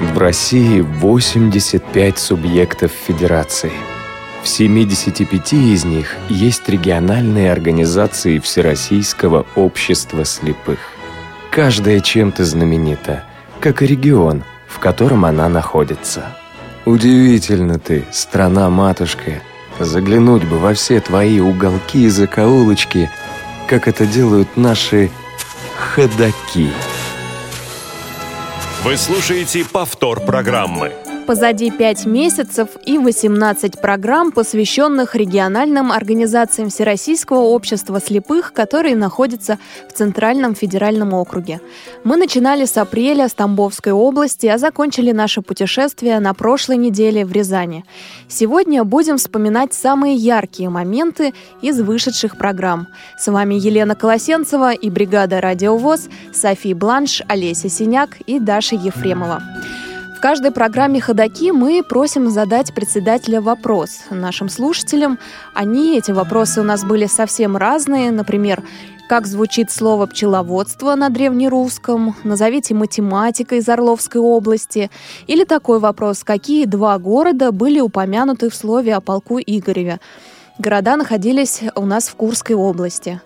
В России 85 субъектов федерации. В 75 из них есть региональные организации Всероссийского общества слепых. Каждая чем-то знаменита, как и регион, в котором она находится. Удивительно ты, страна-матушка, заглянуть бы во все твои уголки и закоулочки, как это делают наши ходаки. Вы слушаете повтор программы. Позади 5 месяцев и 18 программ, посвященных региональным организациям Всероссийского общества слепых, которые находятся в Центральном федеральном округе. Мы начинали с апреля с Тамбовской области, а закончили наше путешествие на прошлой неделе в Рязани. Сегодня будем вспоминать самые яркие моменты из вышедших программ. С вами Елена Колосенцева и бригада «Радиовоз», Софи Бланш, Олеся Синяк и Даша Ефремова. В каждой программе «Ходоки» мы просим задать председателя вопрос нашим слушателям. Они, эти вопросы у нас были совсем разные. Например, как звучит слово «пчеловодство» на древнерусском? Назовите математика из Орловской области. Или такой вопрос, какие два города были упомянуты в слове о полку Игореве? Города находились у нас в Курской области.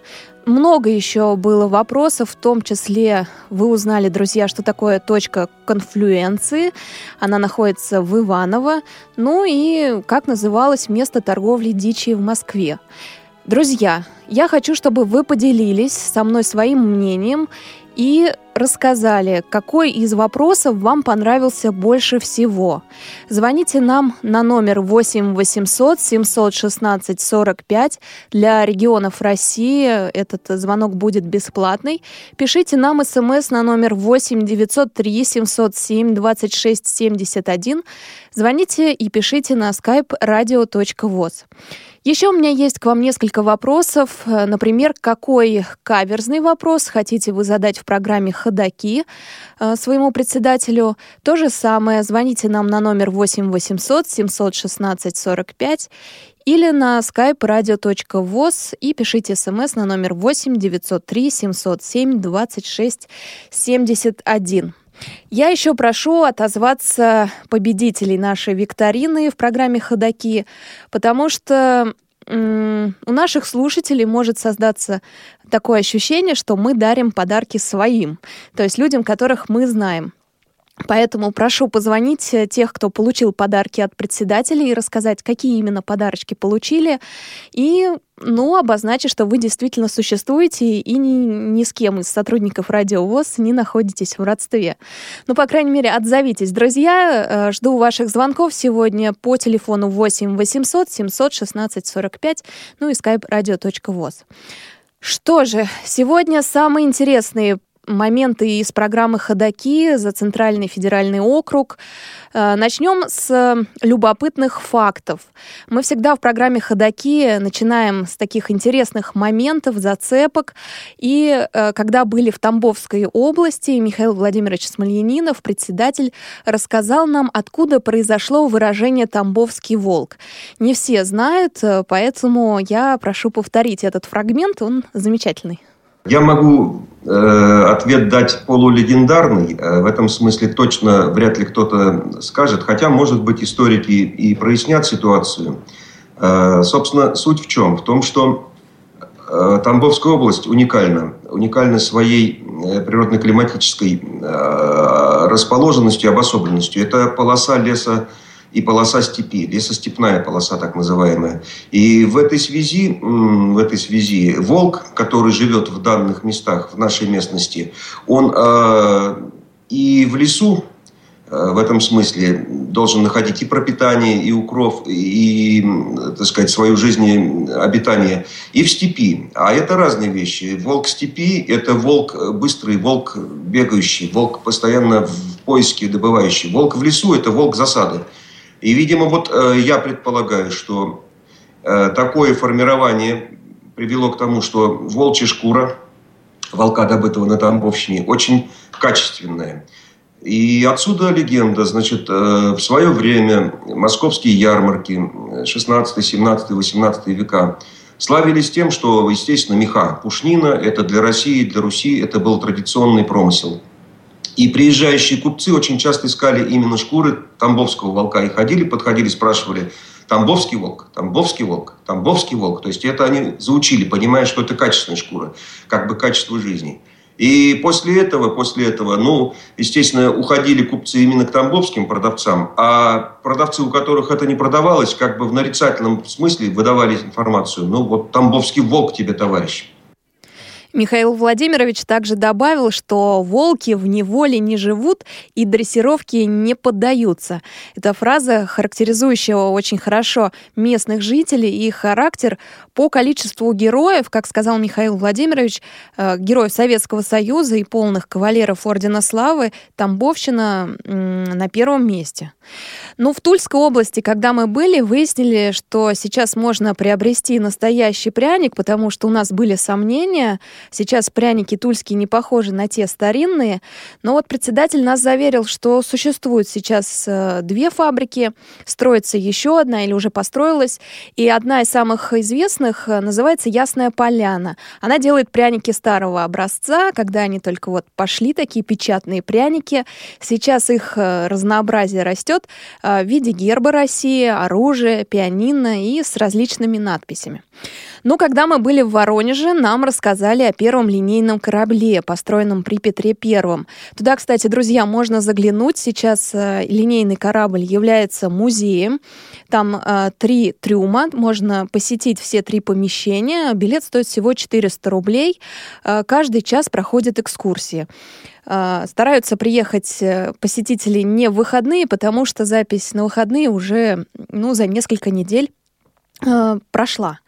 Много еще было вопросов, в том числе вы узнали, друзья, что такое точка конфлюенции. Она находится в Иваново. Ну и как называлось место торговли дичи в Москве. Друзья, я хочу, чтобы вы поделились со мной своим мнением и рассказали, какой из вопросов вам понравился больше всего. Звоните нам на номер 8 800 716 45. Для регионов России этот звонок будет бесплатный. Пишите нам смс на номер 8 903 707 26 71. Звоните и пишите на skype radio.voz. Еще у меня есть к вам несколько вопросов. Например, какой каверзный вопрос хотите вы задать в программе «Ходоки» э, своему председателю? То же самое. Звоните нам на номер 8 800 716 45 или на skype radio.voz и пишите смс на номер 8 903 707 26 71. Я еще прошу отозваться победителей нашей викторины в программе «Ходоки», потому что у наших слушателей может создаться такое ощущение, что мы дарим подарки своим, то есть людям, которых мы знаем. Поэтому прошу позвонить э, тех, кто получил подарки от председателей, и рассказать, какие именно подарочки получили, и ну, обозначить, что вы действительно существуете и ни, ни с кем из сотрудников Радио ВОЗ не находитесь в родстве. Ну, по крайней мере, отзовитесь. Друзья, э, жду ваших звонков сегодня по телефону 8 800 716 45, ну и skype radio.voz. Что же, сегодня самые интересные моменты из программы «Ходоки» за Центральный федеральный округ. Э, начнем с любопытных фактов. Мы всегда в программе «Ходоки» начинаем с таких интересных моментов, зацепок. И э, когда были в Тамбовской области, Михаил Владимирович Смольянинов, председатель, рассказал нам, откуда произошло выражение «Тамбовский волк». Не все знают, э, поэтому я прошу повторить этот фрагмент, он замечательный. Я могу э, ответ дать полулегендарный. Э, в этом смысле точно вряд ли кто-то скажет. Хотя, может быть, историки и прояснят ситуацию. Э, собственно, суть в чем? В том, что Тамбовская область уникальна. Уникальна своей природно-климатической расположенностью, обособленностью. Это полоса леса и полоса степи, лесостепная полоса так называемая. И в этой связи, в этой связи волк, который живет в данных местах, в нашей местности, он э, и в лесу э, в этом смысле должен находить и пропитание, и укров, и, так сказать, свою жизнь обитание, и в степи. А это разные вещи. Волк степи – это волк быстрый, волк бегающий, волк постоянно в поиске добывающий. Волк в лесу – это волк засады. И, видимо, вот э, я предполагаю, что э, такое формирование привело к тому, что волчья шкура волка, добытого на Тамбовщине, очень качественная. И отсюда легенда, значит, э, в свое время московские ярмарки 16, 17, 18 века славились тем, что, естественно, меха, пушнина – это для России, для Руси это был традиционный промысел. И приезжающие купцы очень часто искали именно шкуры тамбовского волка. И ходили, подходили, спрашивали, Тамбовский волк, Тамбовский волк, Тамбовский волк. То есть это они заучили, понимая, что это качественная шкура, как бы качество жизни. И после этого, после этого, ну, естественно, уходили купцы именно к тамбовским продавцам, а продавцы, у которых это не продавалось, как бы в нарицательном смысле выдавали информацию. Ну, вот тамбовский волк тебе, товарищ. Михаил Владимирович также добавил, что волки в неволе не живут и дрессировке не поддаются. Это фраза, характеризующая очень хорошо местных жителей и их характер по количеству героев, как сказал Михаил Владимирович, э, героев Советского Союза и полных кавалеров Ордена Славы, Тамбовщина на первом месте. Ну, в Тульской области, когда мы были, выяснили, что сейчас можно приобрести настоящий пряник, потому что у нас были сомнения. Сейчас пряники тульские не похожи на те старинные. Но вот председатель нас заверил, что существует сейчас э, две фабрики, строится еще одна или уже построилась. И одна из самых известных э, называется «Ясная поляна». Она делает пряники старого образца, когда они только вот пошли, такие печатные пряники. Сейчас их э, разнообразие растет. В виде герба России, оружия, пианино и с различными надписями. Но когда мы были в Воронеже, нам рассказали о первом линейном корабле, построенном при Петре Первом. Туда, кстати, друзья, можно заглянуть. Сейчас э, линейный корабль является музеем. Там э, три трюма, можно посетить все три помещения. Билет стоит всего 400 рублей. Э, каждый час проходит экскурсии. Стараются приехать посетители не в выходные, потому что запись на выходные уже ну, за несколько недель прошла.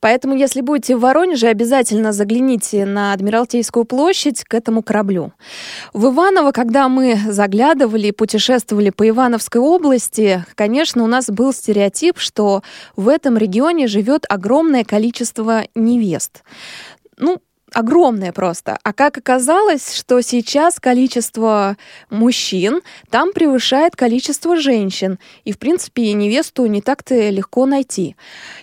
Поэтому, если будете в Воронеже, обязательно загляните на Адмиралтейскую площадь к этому кораблю. В Иваново, когда мы заглядывали и путешествовали по Ивановской области, конечно, у нас был стереотип, что в этом регионе живет огромное количество невест. Ну, огромное просто. А как оказалось, что сейчас количество мужчин там превышает количество женщин. И, в принципе, невесту не так-то легко найти.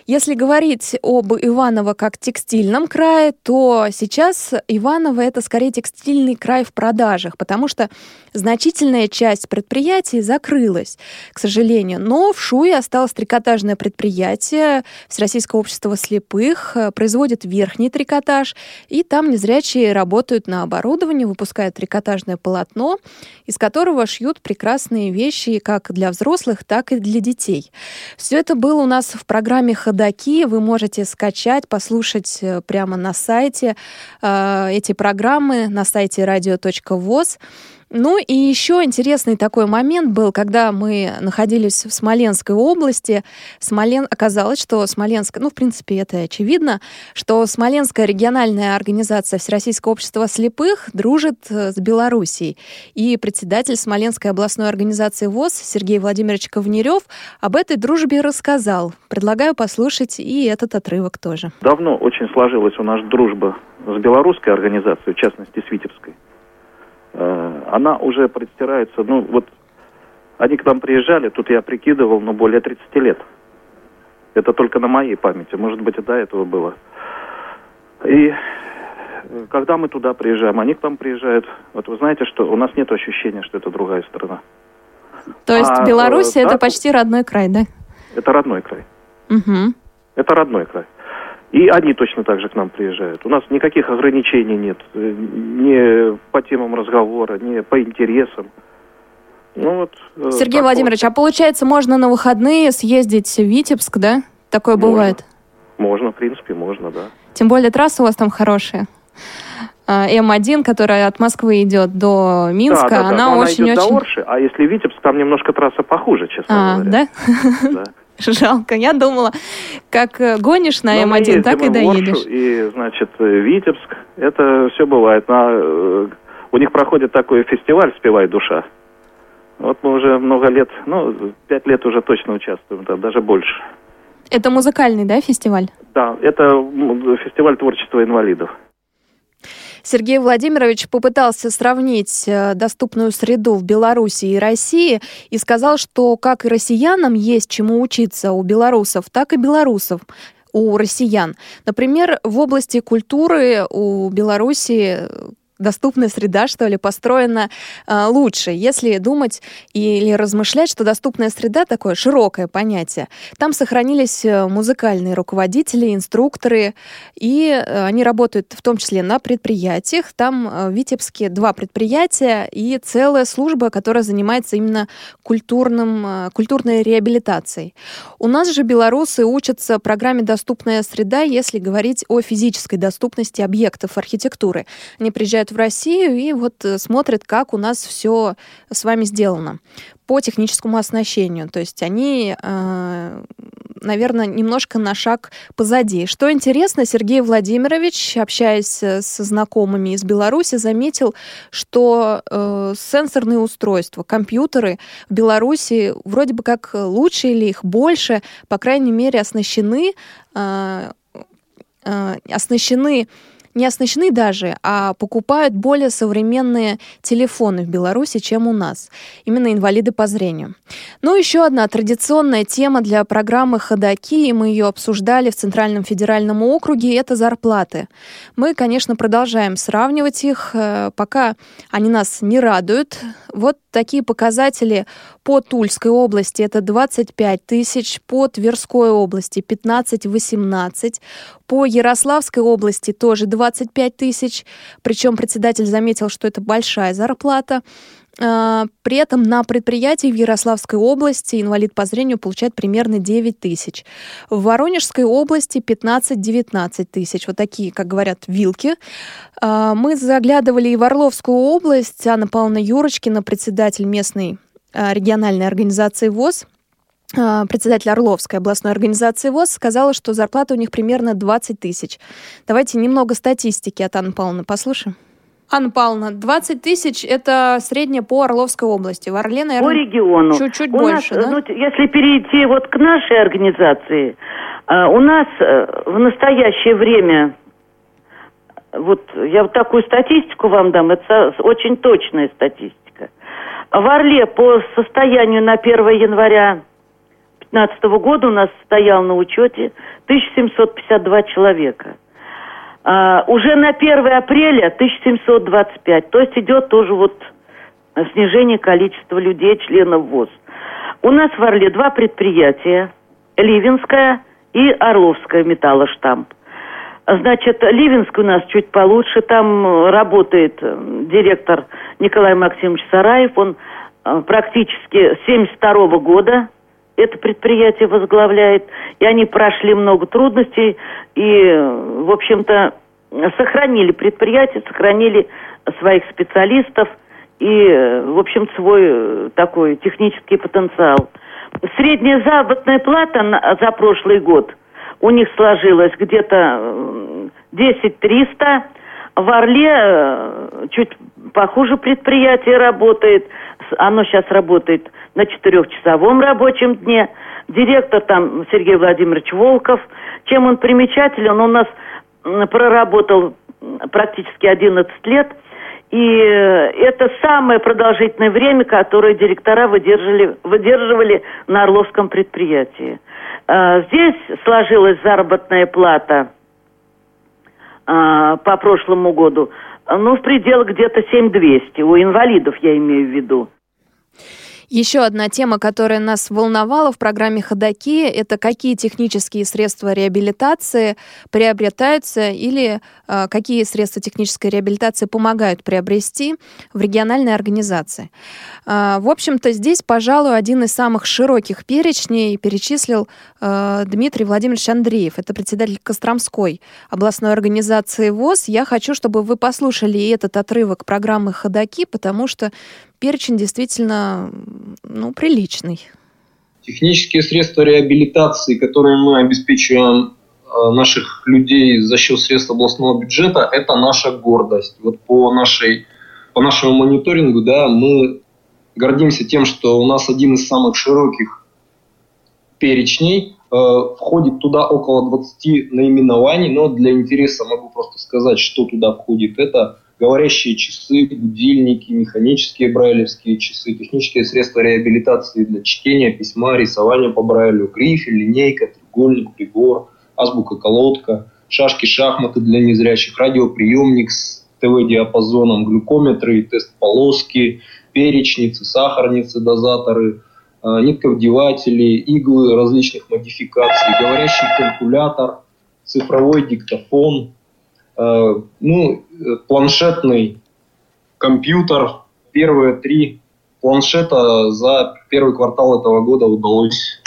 Если говорить об Иваново как текстильном крае, то сейчас Иваново — это скорее текстильный край в продажах, потому что значительная часть предприятий закрылась, к сожалению. Но в Шуе осталось трикотажное предприятие Всероссийского общества слепых, производит верхний трикотаж и и там незрячие работают на оборудовании, выпускают трикотажное полотно, из которого шьют прекрасные вещи как для взрослых, так и для детей. Все это было у нас в программе «Ходоки». Вы можете скачать, послушать э, прямо на сайте э, эти программы на сайте radio.voz. Ну и еще интересный такой момент был, когда мы находились в Смоленской области. Смолен... Оказалось, что Смоленская, ну, в принципе, это очевидно, что Смоленская региональная организация Всероссийского общества слепых дружит э, с Белоруссией. И председатель Смоленской областной организации ВОЗ Сергей Владимирович Ковнерев об этой дружбе рассказал. Предлагаю послушать и этот отрывок тоже. Давно очень сложилась у нас дружба с белорусской организацией, в частности, с Витебской. Э, она уже простирается, ну вот они к нам приезжали, тут я прикидывал, ну более 30 лет. Это только на моей памяти, может быть и до этого было. И э, когда мы туда приезжаем, они к нам приезжают. Вот вы знаете, что у нас нет ощущения, что это другая страна. То есть а, Беларусь э, это да, почти родной край, да? Это родной край. Угу. Это родной край. И они точно так же к нам приезжают. У нас никаких ограничений нет. Э, ни по темам разговора, ни по интересам. Ну, вот, э, Сергей Владимирович, вот. а получается, можно на выходные съездить в Витебск, да? Такое можно. бывает? Можно, в принципе, можно, да. Тем более трасса у вас там хорошая. А, М1, которая от Москвы идет до Минска, да, да, она очень-очень... Она, очень... до Орши, а если Витебск, там немножко трасса похуже, честно а, говоря. да? Да. Жалко. Я думала, как э, гонишь на ну, М1, так и доедешь. И, значит, э, Витебск. Это все бывает. На, э, у них проходит такой фестиваль «Спевай душа». Вот мы уже много лет, ну, пять лет уже точно участвуем, да, даже больше. Это музыкальный, да, фестиваль? Да, это фестиваль творчества инвалидов. Сергей Владимирович попытался сравнить э, доступную среду в Беларуси и России и сказал, что как и россиянам есть чему учиться у белорусов, так и белорусов у россиян. Например, в области культуры у Беларуси доступная среда, что ли, построена э, лучше. Если думать или размышлять, что доступная среда такое широкое понятие, там сохранились э, музыкальные руководители, инструкторы, и э, они работают в том числе на предприятиях. Там э, в Витебске два предприятия и целая служба, которая занимается именно культурным, э, культурной реабилитацией. У нас же белорусы учатся программе «Доступная среда», если говорить о физической доступности объектов архитектуры. Они приезжают в Россию и вот э, смотрят, как у нас все с вами сделано по техническому оснащению. То есть они, э, наверное, немножко на шаг позади. Что интересно, Сергей Владимирович, общаясь э, со знакомыми из Беларуси, заметил, что сенсорные устройства, компьютеры в Беларуси вроде бы как лучше или их больше, по крайней мере, оснащены, оснащены не оснащены даже, а покупают более современные телефоны в Беларуси, чем у нас. Именно инвалиды по зрению. Ну, еще одна традиционная тема для программы «Ходоки», и мы ее обсуждали в Центральном федеральном округе, это зарплаты. Мы, конечно, продолжаем сравнивать их, э, пока они нас не радуют. Вот такие показатели по Тульской области это 25 тысяч, по Тверской области 15-18, по Ярославской области тоже 25 тысяч, причем председатель заметил, что это большая зарплата. А, при этом на предприятии в Ярославской области инвалид по зрению получает примерно 9 тысяч. В Воронежской области 15-19 тысяч. Вот такие, как говорят, вилки. А, мы заглядывали и в Орловскую область. Анна Павловна Юрочкина, председатель местной региональной организации ВОЗ, председатель Орловской областной организации ВОЗ, сказала, что зарплата у них примерно 20 тысяч. Давайте немного статистики от Анны Павловны послушаем. Анна Павловна, 20 тысяч – это средняя по Орловской области. В Орле, наверное, по региону. чуть-чуть у больше, нас, да? Ну, если перейти вот к нашей организации, э, у нас э, в настоящее время, вот я вот такую статистику вам дам, это очень точная статистика. В Орле по состоянию на 1 января 2015 года у нас стоял на учете 1752 человека – а, уже на 1 апреля 1725. То есть идет тоже вот снижение количества людей, членов ВОЗ. У нас в Орле два предприятия. Ливенская и Орловская металлоштамп. Значит, Ливенская у нас чуть получше. Там работает э, директор Николай Максимович Сараев. Он э, практически с 72 года это предприятие возглавляет, и они прошли много трудностей, и, в общем-то, сохранили предприятие, сохранили своих специалистов и, в общем, свой такой технический потенциал. Средняя заработная плата за прошлый год у них сложилась где-то 10 300, в Орле э, чуть похуже предприятие работает. Оно сейчас работает на четырехчасовом рабочем дне. Директор там Сергей Владимирович Волков. Чем он примечателен? Он у нас проработал практически 11 лет. И э, это самое продолжительное время, которое директора выдерживали, выдерживали на Орловском предприятии. Э, здесь сложилась заработная плата а, по прошлому году, ну, в пределах где-то 7200, у инвалидов я имею в виду. Еще одна тема, которая нас волновала в программе «Ходоки», это какие технические средства реабилитации приобретаются или э, какие средства технической реабилитации помогают приобрести в региональной организации. Э, в общем-то, здесь, пожалуй, один из самых широких перечней перечислил э, Дмитрий Владимирович Андреев. Это председатель Костромской областной организации ВОЗ. Я хочу, чтобы вы послушали этот отрывок программы «Ходоки», потому что перечень действительно ну, приличный. Технические средства реабилитации, которые мы обеспечиваем э, наших людей за счет средств областного бюджета, это наша гордость. Вот по, нашей, по нашему мониторингу да, мы гордимся тем, что у нас один из самых широких перечней. Э, входит туда около 20 наименований, но для интереса могу просто сказать, что туда входит. Это говорящие часы, будильники, механические брайлевские часы, технические средства реабилитации для чтения, письма, рисования по брайлю, грифель, линейка, треугольник, прибор, азбука, колодка, шашки, шахматы для незрячих, радиоприемник с ТВ-диапазоном, глюкометры, тест-полоски, перечницы, сахарницы, дозаторы, э, нитковдеватели, иглы различных модификаций, говорящий калькулятор, цифровой диктофон, ну, планшетный компьютер. Первые три планшета за первый квартал этого года удалось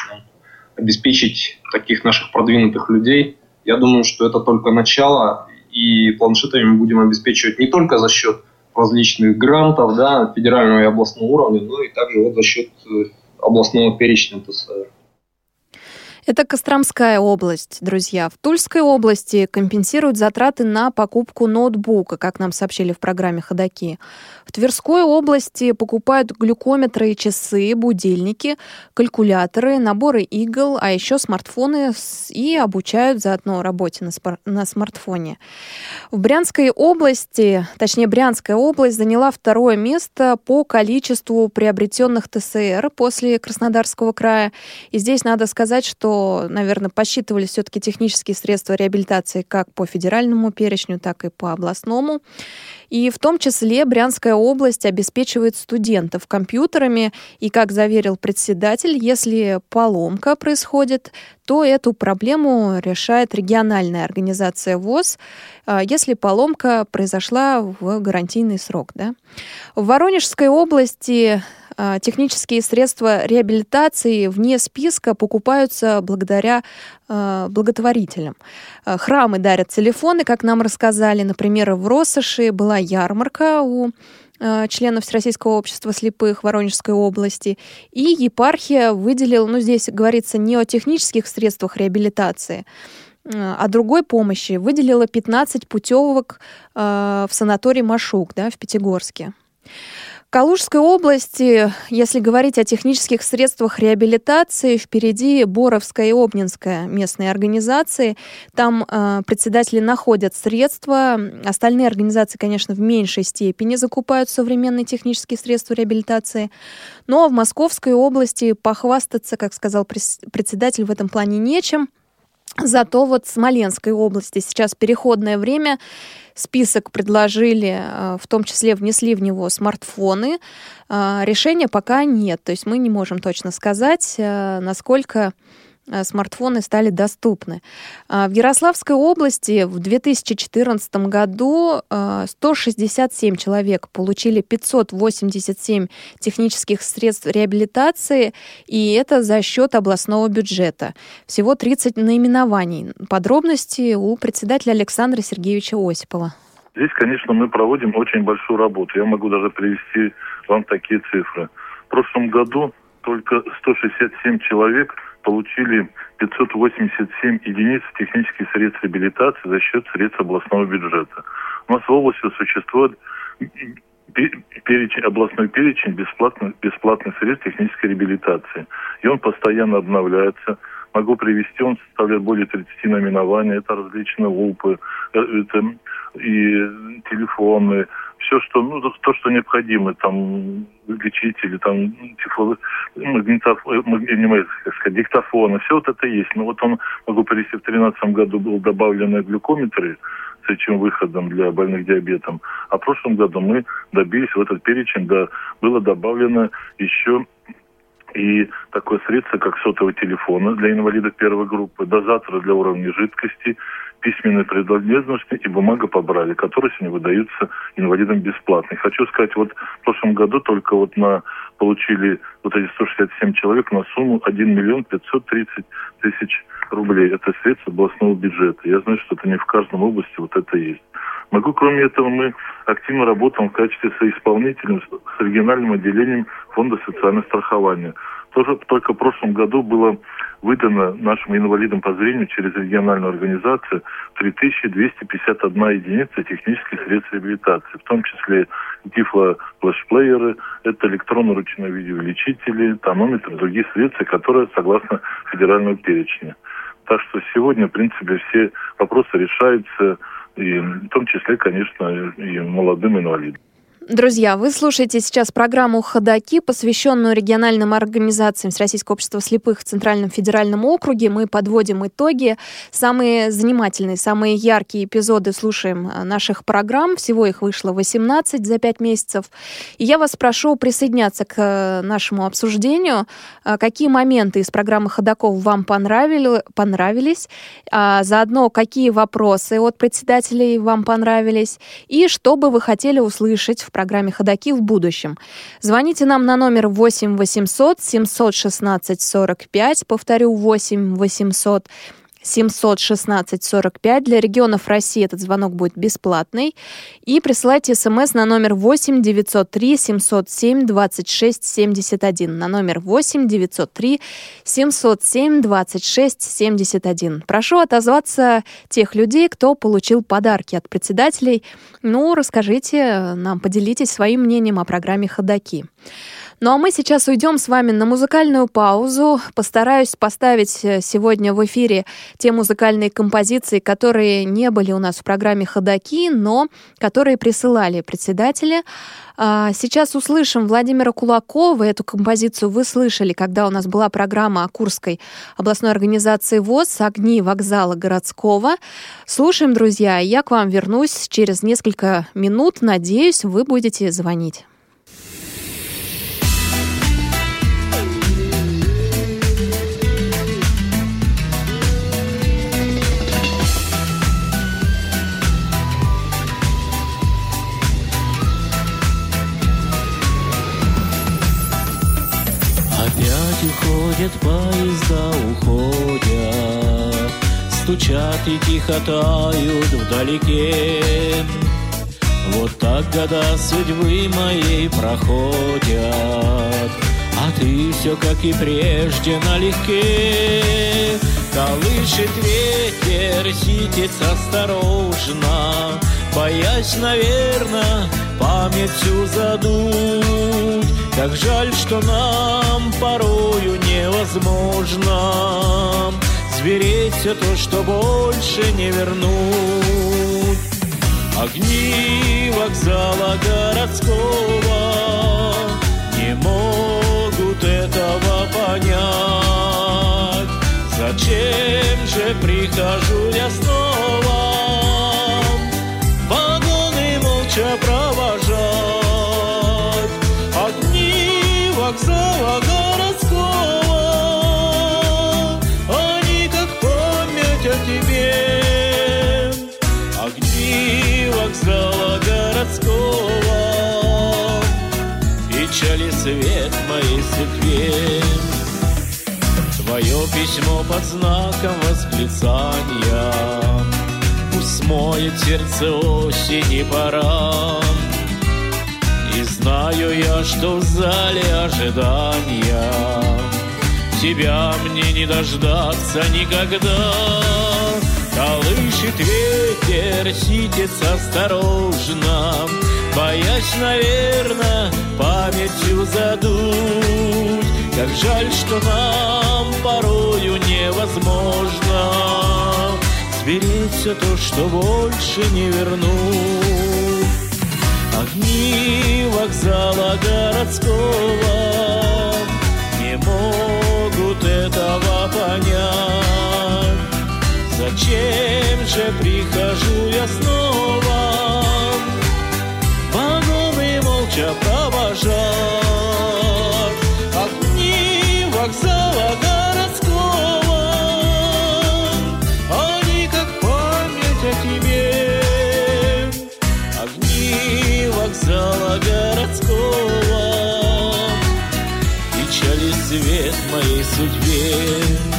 обеспечить таких наших продвинутых людей. Я думаю, что это только начало, и планшетами мы будем обеспечивать не только за счет различных грантов да, федерального и областного уровня, но и также вот за счет э, областного перечня ТСР. Это Костромская область, друзья. В Тульской области компенсируют затраты на покупку ноутбука, как нам сообщили в программе «Ходоки». В Тверской области покупают глюкометры и часы, будильники, калькуляторы, наборы игл, а еще смартфоны и обучают заодно работе на, спар- на смартфоне. В Брянской области, точнее Брянская область заняла второе место по количеству приобретенных ТСР после Краснодарского края. И здесь надо сказать, что наверное, посчитывали все-таки технические средства реабилитации как по федеральному перечню, так и по областному. И в том числе Брянская область обеспечивает студентов компьютерами. И, как заверил председатель, если поломка происходит, то эту проблему решает региональная организация ВОЗ, а, если поломка произошла в гарантийный срок. Да? В Воронежской области технические средства реабилитации вне списка покупаются благодаря а, благотворителям. А, храмы дарят телефоны, как нам рассказали. Например, в Россоши была ярмарка у членов Всероссийского общества слепых Воронежской области. И епархия выделила, ну здесь говорится не о технических средствах реабилитации, а другой помощи выделила 15 путевок в санаторий Машук да, в Пятигорске. Калужской области, если говорить о технических средствах реабилитации, впереди Боровская и Обнинская местные организации. Там э, председатели находят средства. Остальные организации, конечно, в меньшей степени закупают современные технические средства реабилитации. Но в Московской области похвастаться, как сказал председатель, в этом плане нечем. Зато вот в Смоленской области сейчас переходное время список предложили, э, в том числе внесли в него смартфоны. Э, решения пока нет, то есть мы не можем точно сказать, э, насколько смартфоны стали доступны. А, в Ярославской области в 2014 году 167 э, человек получили 587 технических средств реабилитации, и это за счет областного бюджета. Всего 30 наименований. Подробности у председателя Александра Сергеевича Осипова. Здесь, конечно, мы проводим очень большую работу. Я могу даже привести вам такие цифры. В прошлом году только 167 человек – получили 587 единиц технических средств реабилитации за счет средств областного бюджета. У нас в области существует перечень, областной перечень бесплатных, бесплатных средств технической реабилитации. И он постоянно обновляется. Могу привести, он составляет более 30 наименований. Это различные УПы, э, это и телефоны, все, что, ну, то, что необходимо, там, лечители, там, тифло, магнитофон, магнит, как сказать, диктофоны, все вот это есть. Но вот он, могу привести, в 2013 году был добавлены глюкометры с этим выходом для больных диабетом. А в прошлом году мы добились в этот перечень, да, было добавлено еще и такое средство, как сотовый телефон для инвалидов первой группы, дозаторы для уровня жидкости, письменные принадлежности и бумага по брали, которые сегодня выдаются инвалидам бесплатно. И хочу сказать, вот в прошлом году только вот на получили вот эти 167 человек на сумму 1 миллион 530 тысяч рублей. Это средства областного бюджета. Я знаю, что это не в каждом области вот это есть. Могу, кроме этого, мы активно работаем в качестве соисполнителя с региональным отделением Фонда социального страхования. Тоже только в прошлом году было выдано нашим инвалидам по зрению через региональную организацию 3251 единица технических средств реабилитации, в том числе тифло-флешплееры, это электронно-ручные видеоувеличители, тонометры, другие средства, которые согласно федеральному перечню. Так что сегодня, в принципе, все вопросы решаются, и в том числе, конечно, и молодым инвалидам. Друзья, вы слушаете сейчас программу «Ходоки», посвященную региональным организациям Всероссийского общества слепых в Центральном федеральном округе. Мы подводим итоги. Самые занимательные, самые яркие эпизоды слушаем э, наших программ. Всего их вышло 18 за 5 месяцев. И я вас прошу присоединяться к э, нашему обсуждению. Э, какие моменты из программы «Ходоков» вам понравили, понравились? А заодно, какие вопросы от председателей вам понравились? И что бы вы хотели услышать в программе программе «Ходоки» в будущем. Звоните нам на номер 8 800 716 45, повторю, 8 800 716 45. Для регионов России этот звонок будет бесплатный. И присылайте смс на номер 8 903 707 26 71. На номер 8 903 707 26 71. Прошу отозваться тех людей, кто получил подарки от председателей. Ну, расскажите нам, поделитесь своим мнением о программе «Ходоки». Ну а мы сейчас уйдем с вами на музыкальную паузу. Постараюсь поставить э, сегодня в эфире те музыкальные композиции, которые не были у нас в программе «Ходоки», но которые присылали председатели. А, сейчас услышим Владимира Кулакова. Эту композицию вы слышали, когда у нас была программа о Курской областной организации ВОЗ «Огни вокзала городского». Слушаем, друзья. Я к вам вернусь через несколько минут. Надеюсь, вы будете звонить. Уходят поезда, уходят, Стучат и тихо тают вдалеке. Вот так года судьбы моей проходят, А ты все, как и прежде, налегке. Колышет ветер, ситец осторожно, Боясь, наверное, память всю задуть. Как жаль, что нам порою невозможно Звереть все то, что больше не вернуть. Огни вокзала городского Не могут этого понять. Зачем же прихожу я снова Печали свет моей судьбе Твое письмо под знаком восклицания. Пусть смоет сердце осени пора. И знаю я, что в зале ожидания Тебя мне не дождаться никогда. Колышет ветер, ситец осторожно Боясь, наверное, памятью задуть. Как жаль, что нам порою невозможно Сберечь все то, что больше не вернуть. Огни вокзала городского Не могут этого понять. Зачем же прихожу я снова молча провожать Огни вокзала городского. Они как память о тебе. Вокзала городского. Печали свет моей судьбе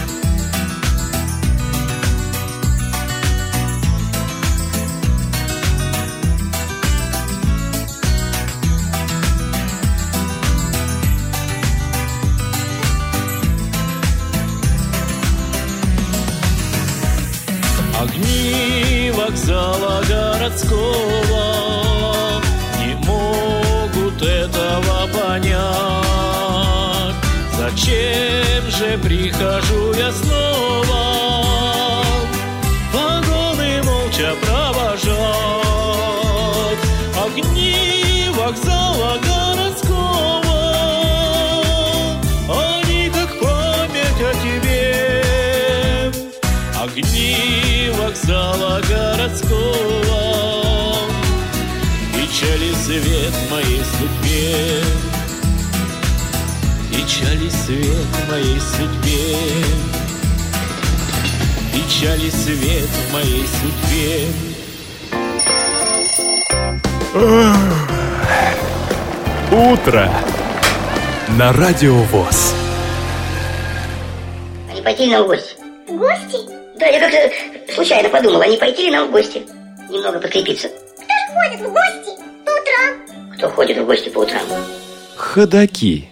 вокзала городского. Этого понять. Зачем же прихожу я снова свет моей судьбе, Печали свет моей судьбе, Печали свет моей судьбе. Утро на Радио ВОЗ. А пойти на гости? Гости? Да, я как-то случайно подумала, они пойти на гости? Немного подкрепиться. Кто ж ходит в гости? Кто ходит в гости по утрам? Ходаки.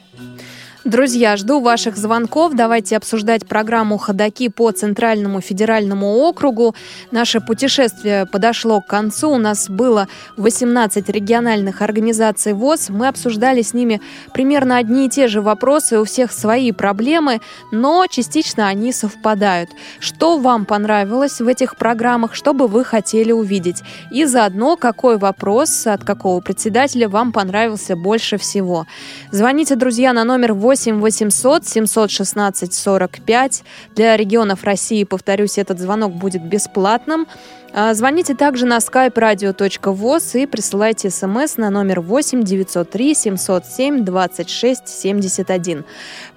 Друзья, жду ваших звонков. Давайте обсуждать программу «Ходоки» по Центральному федеральному округу. Наше путешествие подошло к концу. У нас было 18 региональных организаций ВОЗ. Мы обсуждали с ними примерно одни и те же вопросы. У всех свои проблемы, но частично они совпадают. Что вам понравилось в этих программах? Что бы вы хотели увидеть? И заодно, какой вопрос от какого председателя вам понравился больше всего? Звоните, друзья, на номер 8 8 800 716 45. Для регионов России, повторюсь, этот звонок будет бесплатным. А, звоните также на skype radio.voz и присылайте смс на номер 8 903 707 26 71.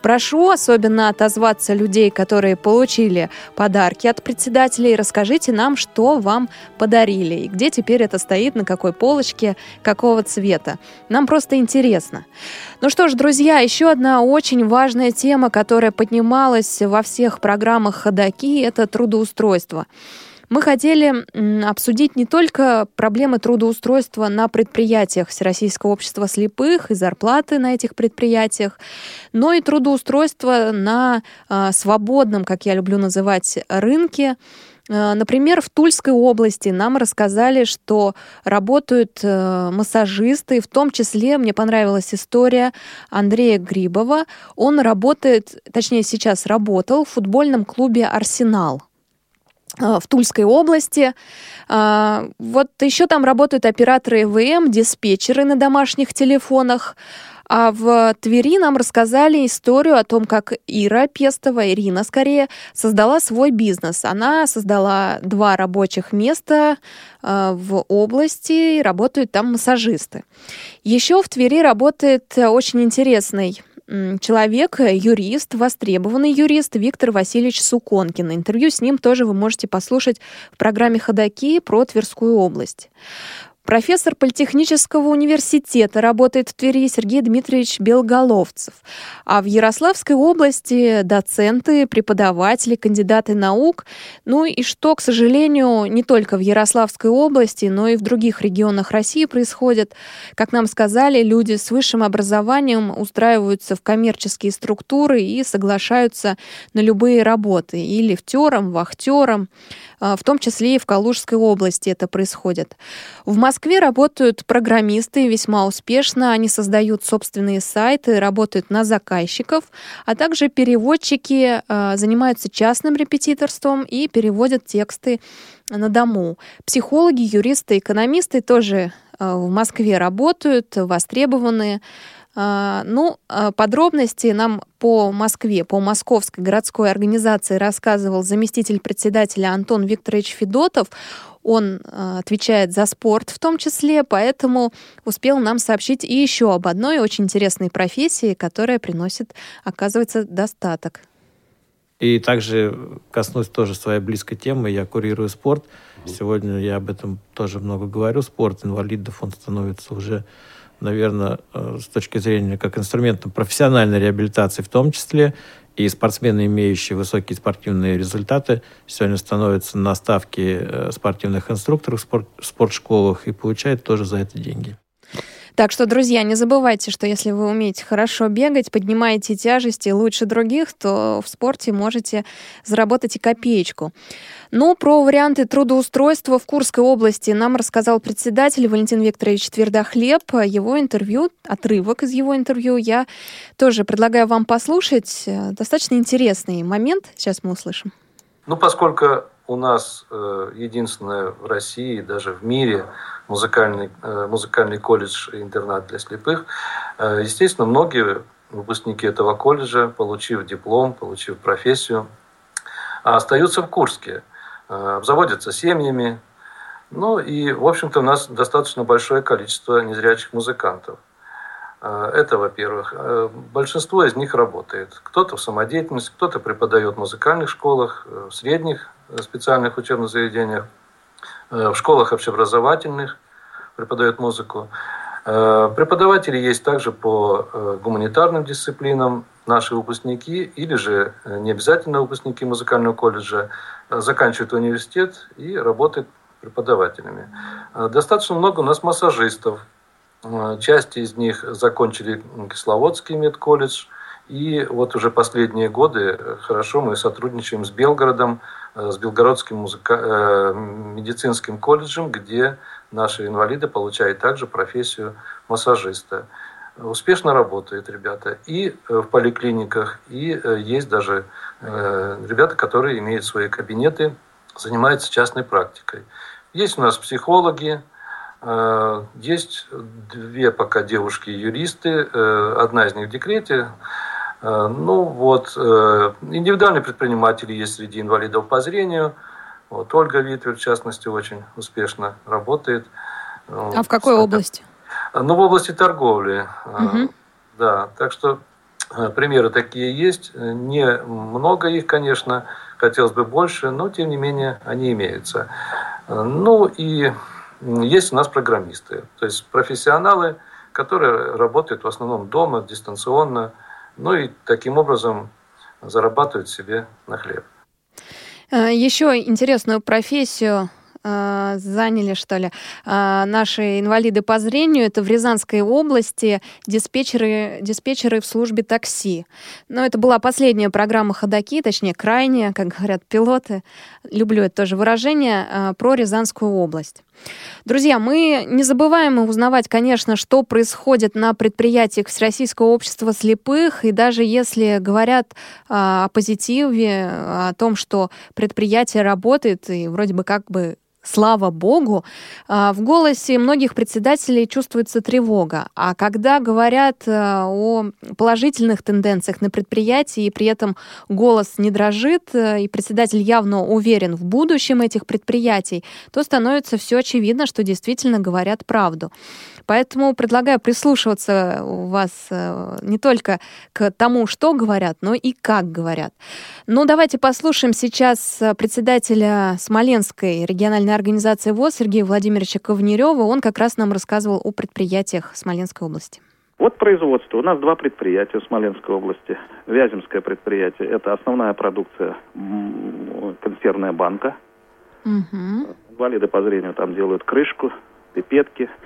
Прошу особенно отозваться людей, которые получили подарки от председателей. Расскажите нам, что вам подарили и где теперь это стоит, на какой полочке, какого цвета. Нам просто интересно. Ну что ж, друзья, еще одна очень важная тема, которая поднималась во всех программах ходаки, это трудоустройство. Мы хотели обсудить не только проблемы трудоустройства на предприятиях Всероссийского общества слепых и зарплаты на этих предприятиях, но и трудоустройство на а, свободном, как я люблю называть, рынке. А, например, в Тульской области нам рассказали, что работают э, массажисты, в том числе мне понравилась история Андрея Грибова. Он работает, точнее сейчас работал в футбольном клубе «Арсенал». А, в Тульской области. А, вот еще там работают операторы ЭВМ, диспетчеры на домашних телефонах. А в Твери нам рассказали историю о том, как Ира Пестова, Ирина скорее, создала свой бизнес. Она создала два рабочих места а, в области, и работают там массажисты. Еще в Твери работает очень интересный человек, э, юрист, востребованный юрист Виктор Васильевич Суконкин. Интервью с ним тоже вы можете послушать в программе «Ходоки» про Тверскую область. Профессор Политехнического университета работает в Твери Сергей Дмитриевич Белголовцев. А в Ярославской области доценты, преподаватели, кандидаты наук. Ну и что, к сожалению, не только в Ярославской области, но и в других регионах России происходит. Как нам сказали, люди с высшим образованием устраиваются в коммерческие структуры и соглашаются на любые работы. И лифтером, вахтером. А, в том числе и в Калужской области это происходит. В Москве работают программисты весьма успешно, они создают собственные сайты, работают на заказчиков, а также переводчики а, занимаются частным репетиторством и переводят тексты на дому. Психологи, юристы, экономисты тоже а, в Москве работают, востребованные. А, ну, а, подробности нам по Москве, по Московской городской организации рассказывал заместитель председателя Антон Викторович Федотов. Он а, отвечает за спорт в том числе, поэтому успел нам сообщить и еще об одной очень интересной профессии, которая приносит, оказывается, достаток. И также коснусь тоже своей близкой темы. Я курирую спорт. Сегодня я об этом тоже много говорю. Спорт инвалидов, он становится уже наверное, э, с точки зрения как инструмента профессиональной реабилитации в том числе, и спортсмены, имеющие высокие спортивные результаты, сегодня становятся на ставки э, спортивных инструкторов в спорт, спортшколах и получают тоже за это деньги. Так что, друзья, не забывайте, что если вы умеете хорошо бегать, поднимаете тяжести лучше других, то в спорте можете заработать и копеечку. Ну, про варианты трудоустройства в Курской области нам рассказал председатель Валентин Викторович Твердохлеб. Его интервью, отрывок из его интервью я тоже предлагаю вам послушать. Достаточно интересный момент. Сейчас мы услышим. Ну, поскольку у нас э, единственное в России, даже в мире, музыкальный, э, музыкальный колледж и интернат для слепых. Э, естественно, многие выпускники этого колледжа, получив диплом, получив профессию, остаются в Курске, обзаводятся семьями. Ну и, в общем-то, у нас достаточно большое количество незрячих музыкантов. Это, во-первых. Большинство из них работает. Кто-то в самодеятельности, кто-то преподает в музыкальных школах, в средних специальных учебных заведениях, в школах общеобразовательных преподает музыку. Преподаватели есть также по гуманитарным дисциплинам, наши выпускники или же не обязательно выпускники музыкального колледжа заканчивают университет и работают преподавателями. Достаточно много у нас массажистов. Часть из них закончили Кисловодский медколледж. И вот уже последние годы хорошо мы сотрудничаем с Белгородом, с Белгородским музыка... Э, медицинским колледжем, где наши инвалиды получают также профессию массажиста. Успешно работают ребята и э, в поликлиниках, и э, есть даже ребята, которые имеют свои кабинеты, занимаются частной практикой. Есть у нас психологи, есть две пока девушки-юристы, одна из них в декрете, ну вот, индивидуальные предприниматели есть среди инвалидов по зрению – вот Ольга Витвер, в частности, очень успешно работает. А в какой области? Ну, в области торговли. Угу. Да, так что э, примеры такие есть. Не много их, конечно, хотелось бы больше, но, тем не менее, они имеются. Ну, и есть у нас программисты, то есть профессионалы, которые работают в основном дома, дистанционно, ну и таким образом зарабатывают себе на хлеб. Э, Еще интересную профессию э, заняли, что ли, э, наши инвалиды по зрению. Это в Рязанской области диспетчеры, диспетчеры в службе такси. Но это была последняя программа «Ходоки», точнее, крайняя, как говорят пилоты. Люблю это тоже выражение, про Рязанскую область. Друзья, мы не забываем узнавать, конечно, что происходит на предприятиях Всероссийского общества слепых. И даже если говорят а, о позитиве, о том, что предприятие работает и вроде бы как бы слава богу, а, в голосе многих председателей чувствуется тревога. А когда говорят а, о положительных тенденциях на предприятии, и при этом голос не дрожит, а, и председатель явно уверен в будущем этих предприятий, то становится все очевидно, что действительно говорят правду. Поэтому предлагаю прислушиваться у вас э, не только к тому, что говорят, но и как говорят. Ну, давайте послушаем сейчас э, председателя Смоленской региональной организации ВОЗ Сергея Владимировича Ковнерева. Он как раз нам рассказывал о предприятиях Смоленской области. Вот производство. У нас два предприятия в Смоленской области. Вяземское предприятие – это основная продукция консервная банка. Угу. Инвалиды по зрению там делают крышку, пипетки –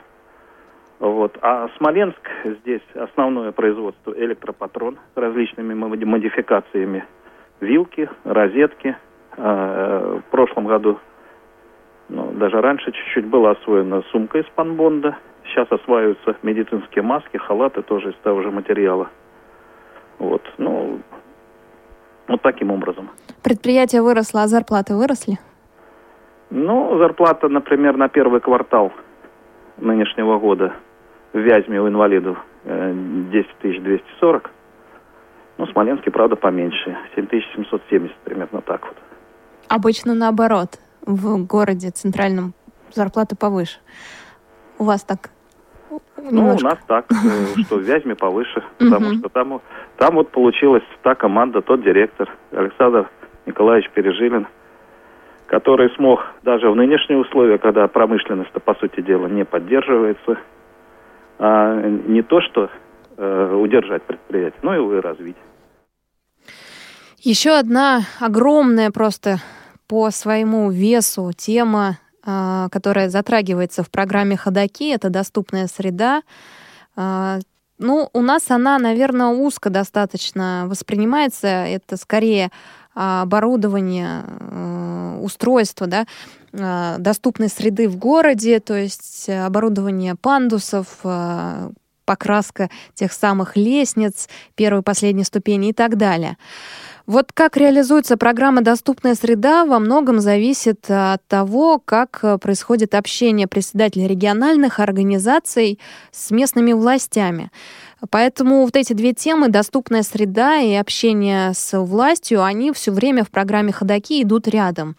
вот. А Смоленск здесь основное производство электропатрон с различными модификациями. Вилки, розетки. А, в прошлом году, ну, даже раньше чуть-чуть была освоена сумка из панбонда. Сейчас осваиваются медицинские маски, халаты тоже из того же материала. Вот, ну, вот таким образом. Предприятие выросло, а зарплаты выросли? Ну, зарплата, например, на первый квартал нынешнего года в Вязьме у инвалидов 10 э, 240. Ну, в Смоленске, правда, поменьше. 7770 примерно так вот. Обычно наоборот. В городе центральном зарплаты повыше. У вас так Немножко. Ну, у нас так, э, что в Вязьме повыше, потому что там, там вот получилась та команда, тот директор, Александр Николаевич Пережилин, который смог даже в нынешние условия, когда промышленность, по сути дела, не поддерживается, а не то, что э, удержать предприятие, но его и развить. Еще одна огромная просто по своему весу тема, э, которая затрагивается в программе «Ходоки», это доступная среда. Э, ну, у нас она, наверное, узко достаточно воспринимается. Это скорее оборудование, э, устройство, да, э, доступной среды в городе, то есть оборудование пандусов, э, покраска тех самых лестниц, первой и последней ступени и так далее. Вот как реализуется программа «Доступная среда» во многом зависит от того, как происходит общение председателей региональных организаций с местными властями. Поэтому вот эти две темы, доступная среда и общение с властью, они все время в программе «Ходоки» идут рядом.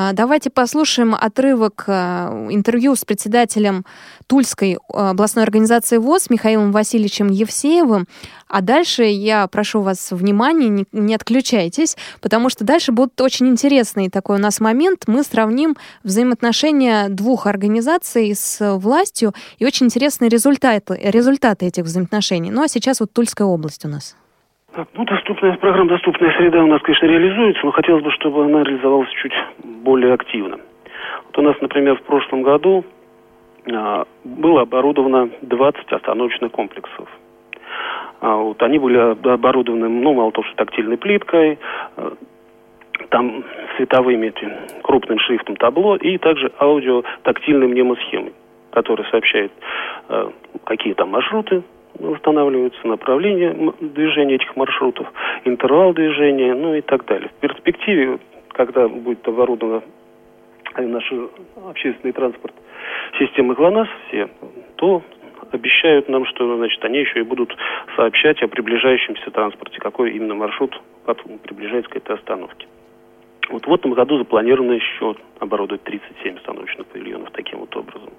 А, давайте послушаем отрывок а, интервью с председателем Тульской областной организации ВОЗ Михаилом Васильевичем Евсеевым. А дальше я прошу вас внимания, не отключайтесь, потому что дальше будет очень интересный такой у нас момент. Мы сравним взаимоотношения двух организаций с властью и очень интересные результаты, результаты этих взаимоотношений. Ну а сейчас вот Тульская область у нас. Ну, доступная, программа «Доступная среда» у нас, конечно, реализуется, но хотелось бы, чтобы она реализовалась чуть более активно. Вот у нас, например, в прошлом году а, было оборудовано 20 остановочных комплексов. А, вот, они были оборудованы, ну, мало того, что тактильной плиткой, а, там световыми этим крупным шрифтом табло и также аудио тактильной мнемосхемой, которая сообщает, а, какие там маршруты восстанавливаются, направление движения этих маршрутов, интервал движения, ну и так далее. В перспективе, когда будет оборудован наш общественный транспорт системы ГЛОНАСС все, то обещают нам, что значит, они еще и будут сообщать о приближающемся транспорте, какой именно маршрут приближается к этой остановке. Вот в этом году запланировано еще оборудовать 37 остановочных павильонов таким вот образом.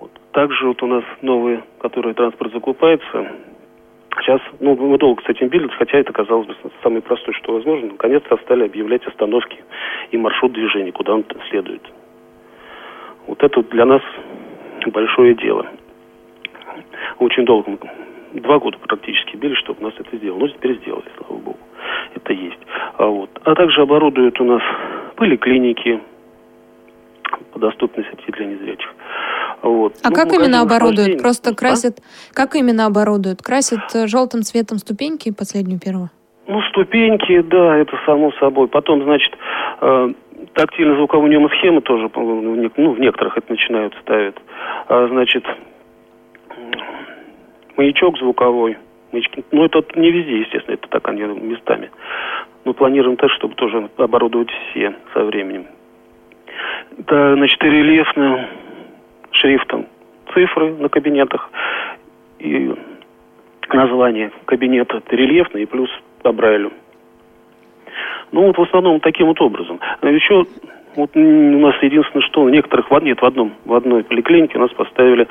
Вот. Также вот у нас новые, которые транспорт закупается, Сейчас, ну, мы долго с этим бились, хотя это казалось бы самое простое, что возможно. Наконец-то стали объявлять остановки и маршрут движения, куда он следует. Вот это для нас большое дело. Очень долго два года практически били, чтобы нас это сделали. Ну, теперь сделали, слава богу. Это есть. А, вот. а также оборудуют у нас поликлиники по доступности для незрячих. Вот. А ну, как именно оборудуют? Просто красят... А? Как именно оборудуют? Красят э, желтым цветом ступеньки последнюю первую? Ну, ступеньки, да, это само собой. Потом, значит, э, тактильно-звуковую немо-схему тоже, ну, в некоторых это начинают ставить. А, значит, маячок звуковой. Маячки, ну, это не везде, естественно, это так они местами. Мы планируем так, чтобы тоже оборудовать все со временем. Это, значит, рельефно шрифтом цифры на кабинетах и название кабинета рельефный и плюс по Брайлю. Ну вот в основном таким вот образом. Еще вот у нас единственное, что в некоторых, нет, в одном, в одной поликлинике у нас поставили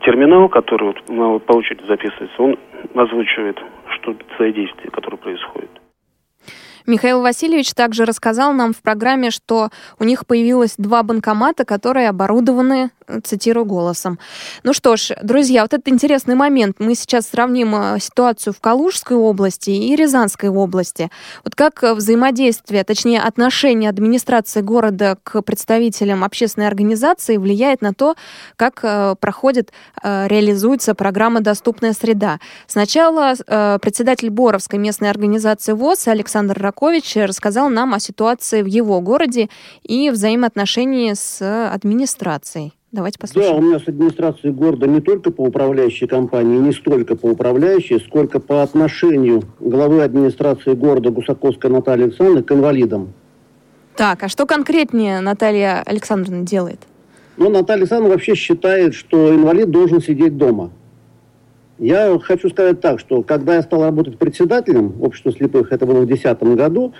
терминал, который вот, по очереди записывается, он озвучивает, что свои действия, которые происходят. Михаил Васильевич также рассказал нам в программе, что у них появилось два банкомата, которые оборудованы, э, цитирую голосом. Ну что ж, друзья, вот этот интересный момент. Мы сейчас сравним э, ситуацию в Калужской области и Рязанской области. Вот как э, взаимодействие, точнее отношение администрации города к представителям общественной организации влияет на то, как проходит, реализуется программа «Доступная среда». Сначала председатель Боровской местной организации ВОЗ Александр Ракович рассказал нам о ситуации в его городе и взаимоотношении с администрацией. Давайте послушаем. Да, у меня с администрацией города не только по управляющей компании, не столько по управляющей, сколько по отношению главы администрации города Гусаковской Натальи Александровны к инвалидам. Так, а что конкретнее Наталья Александровна делает? Ну, Наталья Александровна вообще считает, что инвалид должен сидеть дома. Я хочу сказать так, что когда я стал работать председателем общества слепых, это было в 2010 году,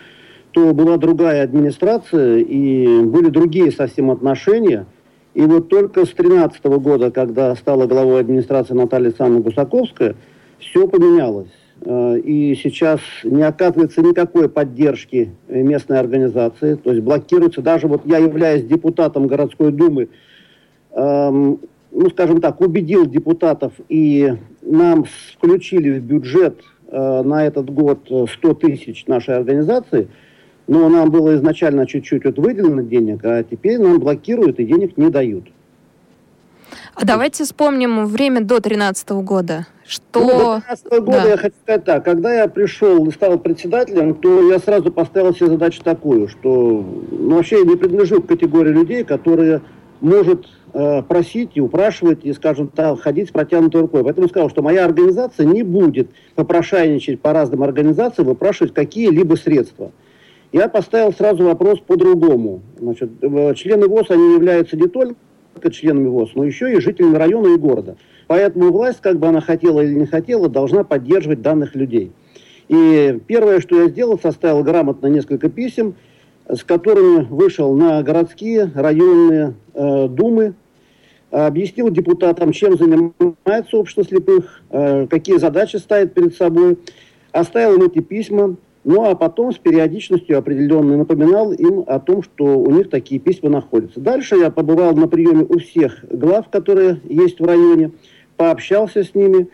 то была другая администрация и были другие совсем отношения. И вот только с 2013 года, когда стала главой администрации Наталья Александровна Гусаковская, все поменялось. Э, и сейчас не оказывается никакой поддержки местной организации, то есть блокируется. Даже вот я являюсь депутатом городской думы, эм, ну, скажем так, убедил депутатов, и нам включили в бюджет э, на этот год 100 тысяч нашей организации, но нам было изначально чуть-чуть вот выделено денег, а теперь нам блокируют и денег не дают. А давайте вспомним время до 2013 года. Что... Ну, до 2013 года да. я хочу сказать так. Когда я пришел и стал председателем, то я сразу поставил себе задачу такую, что ну, вообще я не принадлежу к категории людей, которые может э, просить и упрашивать, и, скажем так, ходить с протянутой рукой. Поэтому сказал, что моя организация не будет попрошайничать по разным организациям, выпрашивать какие-либо средства. Я поставил сразу вопрос по-другому. Значит, э, члены ВОЗ, они являются не только членами ВОЗ, но еще и жителями района и города. Поэтому власть, как бы она хотела или не хотела, должна поддерживать данных людей. И первое, что я сделал, составил грамотно несколько писем, с которыми вышел на городские, районные э, думы, объяснил депутатам, чем занимается общество слепых, э, какие задачи ставит перед собой, оставил им эти письма, ну а потом с периодичностью определенной напоминал им о том, что у них такие письма находятся. Дальше я побывал на приеме у всех глав, которые есть в районе, пообщался с ними,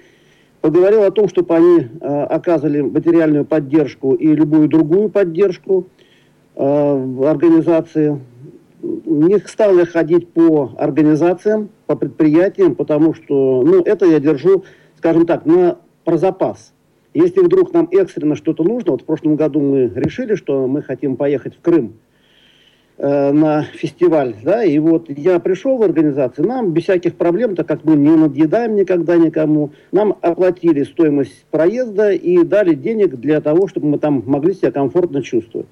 поговорил о том, чтобы они э, оказывали материальную поддержку и любую другую поддержку э, в организации. Не стал я ходить по организациям, по предприятиям, потому что ну, это я держу, скажем так, на про запас. Если вдруг нам экстренно что-то нужно, вот в прошлом году мы решили, что мы хотим поехать в Крым э, на фестиваль, да, и вот я пришел в организацию, нам без всяких проблем, так как мы не надъедаем никогда никому, нам оплатили стоимость проезда и дали денег для того, чтобы мы там могли себя комфортно чувствовать.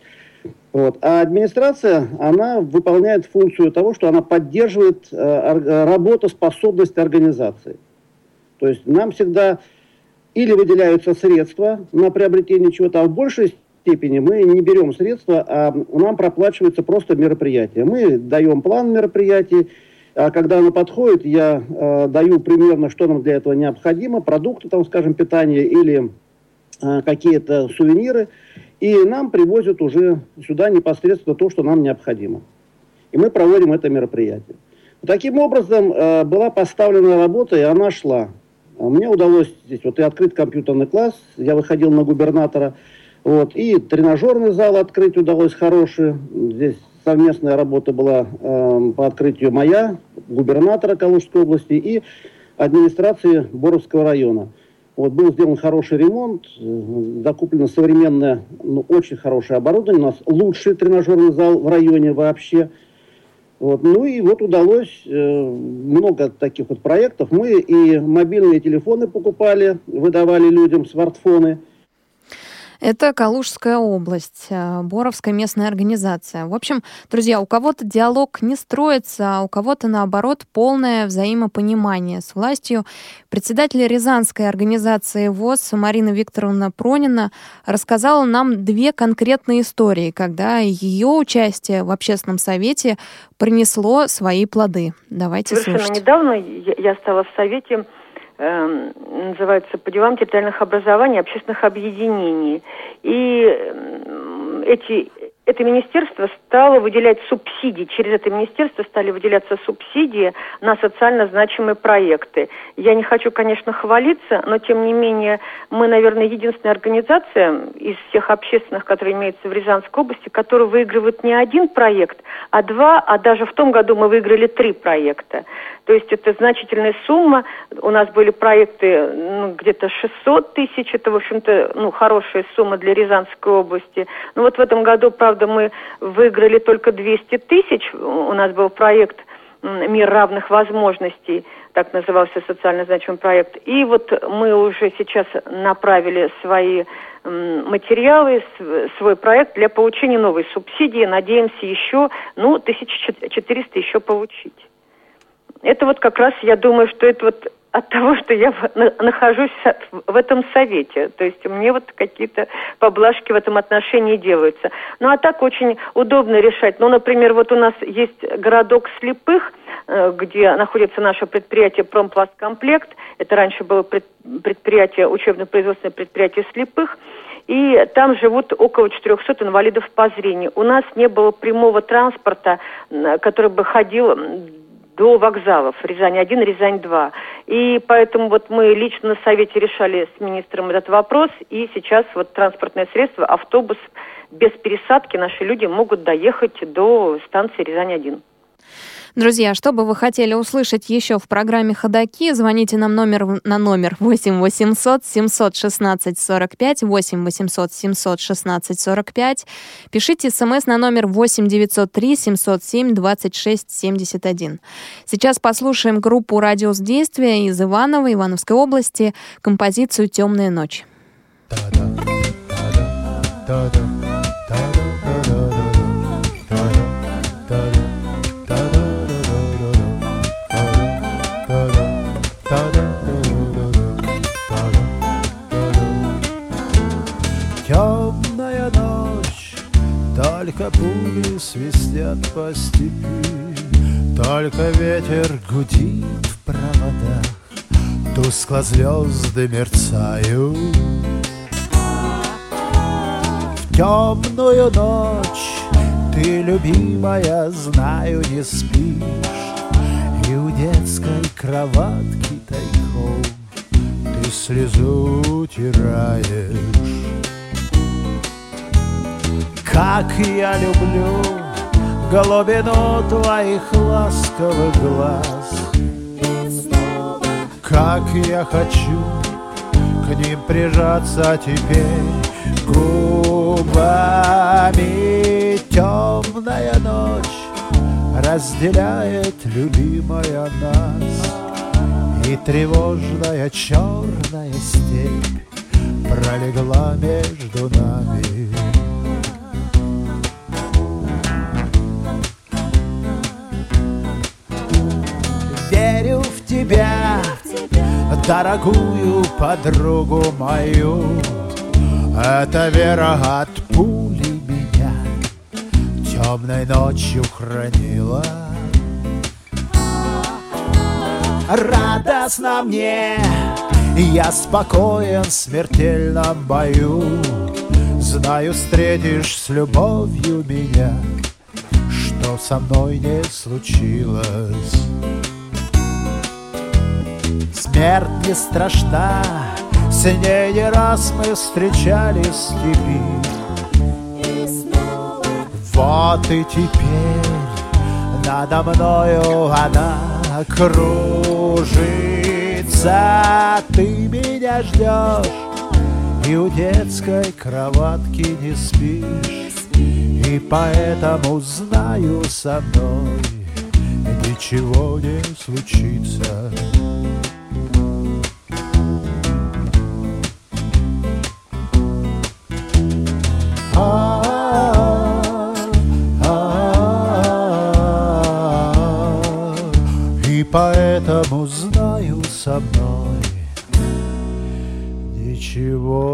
Вот. А администрация, она выполняет функцию того, что она поддерживает э, работоспособность организации. То есть нам всегда или выделяются средства на приобретение чего-то, а в большей степени мы не берем средства, а нам проплачивается просто мероприятие. Мы даем план мероприятий, а когда оно подходит, я э, даю примерно, что нам для этого необходимо, продукты, там, скажем, питания или э, какие-то сувениры, и нам привозят уже сюда непосредственно то, что нам необходимо. И мы проводим это мероприятие. Таким образом, э, была поставлена работа, и она шла. Мне удалось здесь вот и открыть компьютерный класс, я выходил на губернатора, вот, и тренажерный зал открыть удалось хороший. Здесь совместная работа была э, по открытию моя, губернатора Калужской области и администрации Боровского района. Вот был сделан хороший ремонт, э, закуплено современное, ну, очень хорошее оборудование. У нас лучший тренажерный зал в районе вообще – вот. Ну и вот удалось э, много таких вот проектов. Мы и мобильные телефоны покупали, выдавали людям смартфоны. Это Калужская область, э, Боровская местная организация. В общем, друзья, у кого-то диалог не строится, а у кого-то, наоборот, полное взаимопонимание с властью. Председатель Рязанской организации ВОЗ Марина Викторовна Пронина рассказала нам две конкретные истории, когда ее участие в общественном совете принесло свои плоды. Давайте Совершенно слушать. недавно я стала в совете э, называется по делам территориальных образований общественных объединений. И э, эти это министерство стало выделять субсидии, через это министерство стали выделяться субсидии на социально значимые проекты. Я не хочу, конечно, хвалиться, но тем не менее мы, наверное, единственная организация из всех общественных, которые имеются в Рязанской области, которая выигрывает не один проект, а два, а даже в том году мы выиграли три проекта. То есть это значительная сумма. У нас были проекты ну, где-то 600 тысяч. Это, в общем-то, ну, хорошая сумма для Рязанской области. Но вот в этом году, правда, правда, мы выиграли только 200 тысяч. У нас был проект «Мир равных возможностей», так назывался социально значимый проект. И вот мы уже сейчас направили свои материалы, свой проект для получения новой субсидии. Надеемся еще, ну, 1400 еще получить. Это вот как раз, я думаю, что это вот от того, что я нахожусь в этом совете. То есть мне вот какие-то поблажки в этом отношении делаются. Ну а так очень удобно решать. Ну, например, вот у нас есть городок слепых, э, где находится наше предприятие «Промпласткомплект». Это раньше было предприятие, учебно-производственное предприятие слепых. И там живут около 400 инвалидов по зрению. У нас не было прямого транспорта, который бы ходил до вокзалов Рязань-1, Рязань-2. И поэтому вот мы лично на совете решали с министром этот вопрос, и сейчас вот транспортное средство, автобус без пересадки наши люди могут доехать до станции Рязань-1. Друзья, что бы вы хотели услышать еще в программе «Ходоки», звоните нам номер, на номер 8 800 716 45, 8 800 716 45. Пишите смс на номер 8 903 707 26 71. Сейчас послушаем группу «Радиус действия» из Иваново, Ивановской области, композицию «Темная ночь». Только пули свистят по степи. Только ветер гудит в проводах Тускло звезды мерцают. В темную ночь ты, любимая, знаю, не спишь. И у детской кроватки тайком Ты слезу утираешь Как я люблю Голубину твоих ласковых глаз. Как я хочу к ним прижаться теперь Губами. Темная ночь Разделяет любимая нас. И тревожная черная степь Пролегла между нами тебя, дорогую подругу мою. Эта вера от пули меня темной ночью хранила. Радостно мне, я спокоен в смертельном бою. Знаю, встретишь с любовью меня, что со мной не случилось. Смерть не страшна, с ней не раз мы встречались степи. Вот и теперь надо мною она кружится. Ты меня ждешь и у детской кроватки не спишь. И поэтому знаю со мной ничего не случится. Поэтому знаю со мной. Ничего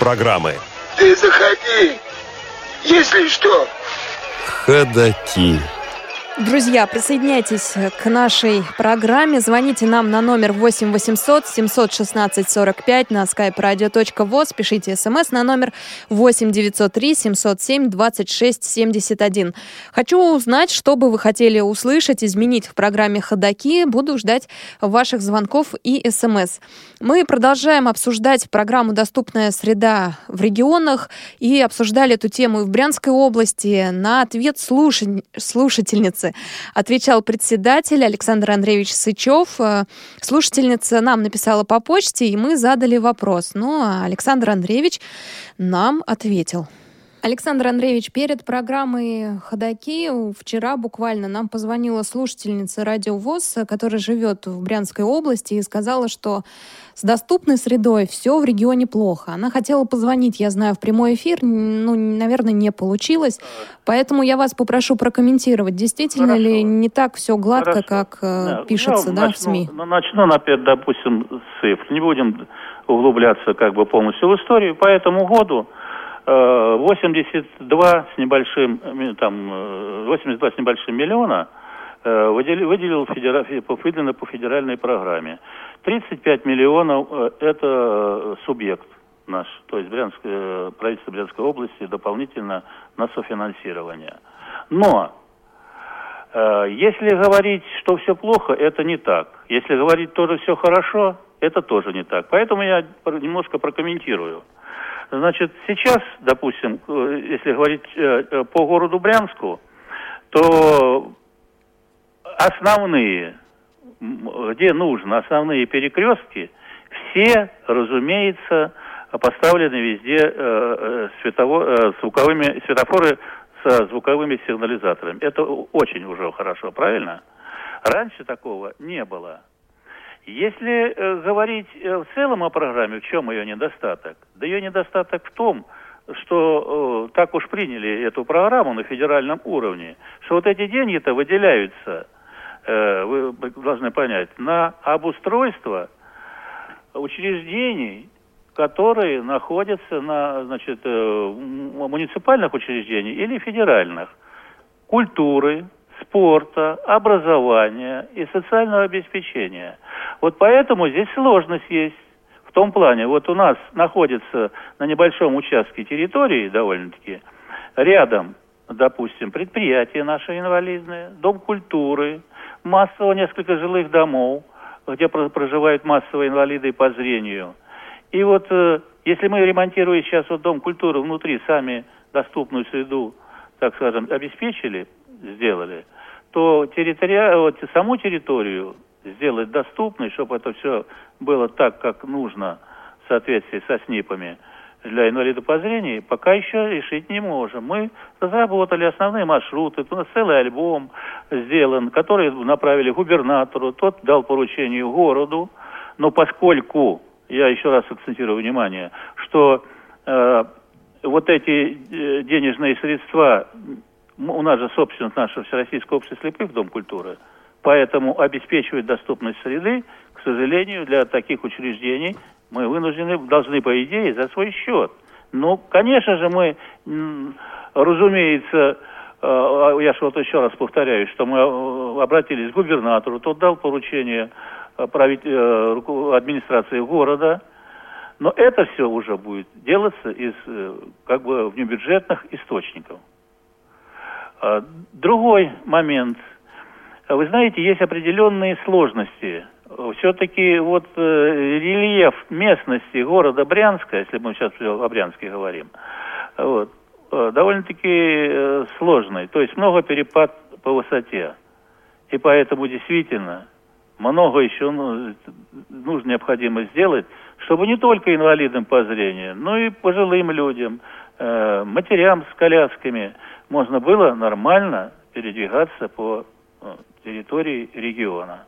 программы. Ты заходи, если что. Ходаки. Друзья, присоединяйтесь к нашей программе. Звоните нам на номер 8 800 716 45 на skype radio.voz. Пишите смс на номер 8 903 707 26 71. Хочу узнать, что бы вы хотели услышать, изменить в программе «Ходоки». Буду ждать ваших звонков и смс. Мы продолжаем обсуждать программу «Доступная среда» в регионах и обсуждали эту тему и в Брянской области. На ответ слушатель... слушательницы отвечал председатель Александр Андреевич Сычев. Э, Слушательница нам написала по почте, и мы задали вопрос. А Александр Андреевич нам ответил. Александр Андреевич, перед программой «Ходоки» вчера буквально нам позвонила слушательница радио ВОЗ, которая живет в Брянской области, и сказала, что с доступной средой все в регионе плохо. Она хотела позвонить, я знаю, в прямой эфир, ну, наверное, не получилось. Поэтому я вас попрошу прокомментировать, действительно Хорошо. ли не так все гладко, Хорошо. как э, Да, пишется ну, да, в начну, СМИ? Ну, начну, например, допустим, с цифр. Не будем углубляться как бы полностью в историю. По этому году 82 с небольшим, э, там, э, 82 с небольшим миллиона э, выделил, выделил федера- выделено по федеральной программе. 35 миллионов э, это э, субъект наш, то есть Брянское, э, правительство Брянской области дополнительно на софинансирование. Но Э, Если говорить, что все плохо, это не так. Если говорить тоже все хорошо, это тоже не так. Поэтому я немножко прокомментирую. Значит, сейчас, допустим, э, если говорить э, э, по городу Брянску, то основные, где нужно, основные перекрестки, все, разумеется, поставлены везде э, светово- звуковыми светофоры со звуковыми сигнализаторами. Это очень уже хорошо, правильно? Раньше такого не было. Если э, говорить э, в целом о программе, в чем ее недостаток? Да ее недостаток в том, что э, так уж приняли эту программу на федеральном уровне, что вот эти деньги-то выделяются, э, вы должны понять, на обустройство учреждений, которые находятся на значит, э, муниципальных учреждениях или федеральных, культуры, спорта, образования и социального обеспечения. Вот поэтому здесь сложность есть. В том плане, вот у нас находится на небольшом участке территории довольно-таки рядом, допустим, предприятия наши инвалидные, дом культуры, массово несколько жилых домов, где проживают массовые инвалиды по зрению. И вот э, если мы, ремонтируя сейчас вот Дом культуры внутри, сами доступную среду, так скажем, обеспечили, сделали, то территория, вот, саму территорию сделать доступной, чтобы это все было так, как нужно в соответствии со СНИПами. Для инвалидов по зрению, пока еще решить не можем. Мы разработали основные маршруты, у нас целый альбом сделан, который направили губернатору, тот дал поручение городу, но поскольку, я еще раз акцентирую внимание, что э, вот эти э, денежные средства, у нас же собственность нашего Всероссийского общества слепых, Дом культуры – Поэтому обеспечивать доступность среды, к сожалению, для таких учреждений мы вынуждены, должны, по идее, за свой счет. Ну, конечно же, мы, разумеется, э, я же вот еще раз повторяю, что мы э, обратились к губернатору, тот дал поручение э, администрации города, но это все уже будет делаться из как бы внебюджетных источников. Другой момент – вы знаете, есть определенные сложности. Все-таки вот э, рельеф местности города Брянска, если мы сейчас о Брянске говорим, вот, э, довольно-таки э, сложный. То есть много перепад по высоте. И поэтому действительно много еще ну, нужно необходимо сделать, чтобы не только инвалидам по зрению, но и пожилым людям, матерям с колясками можно было нормально передвигаться по э, территории региона.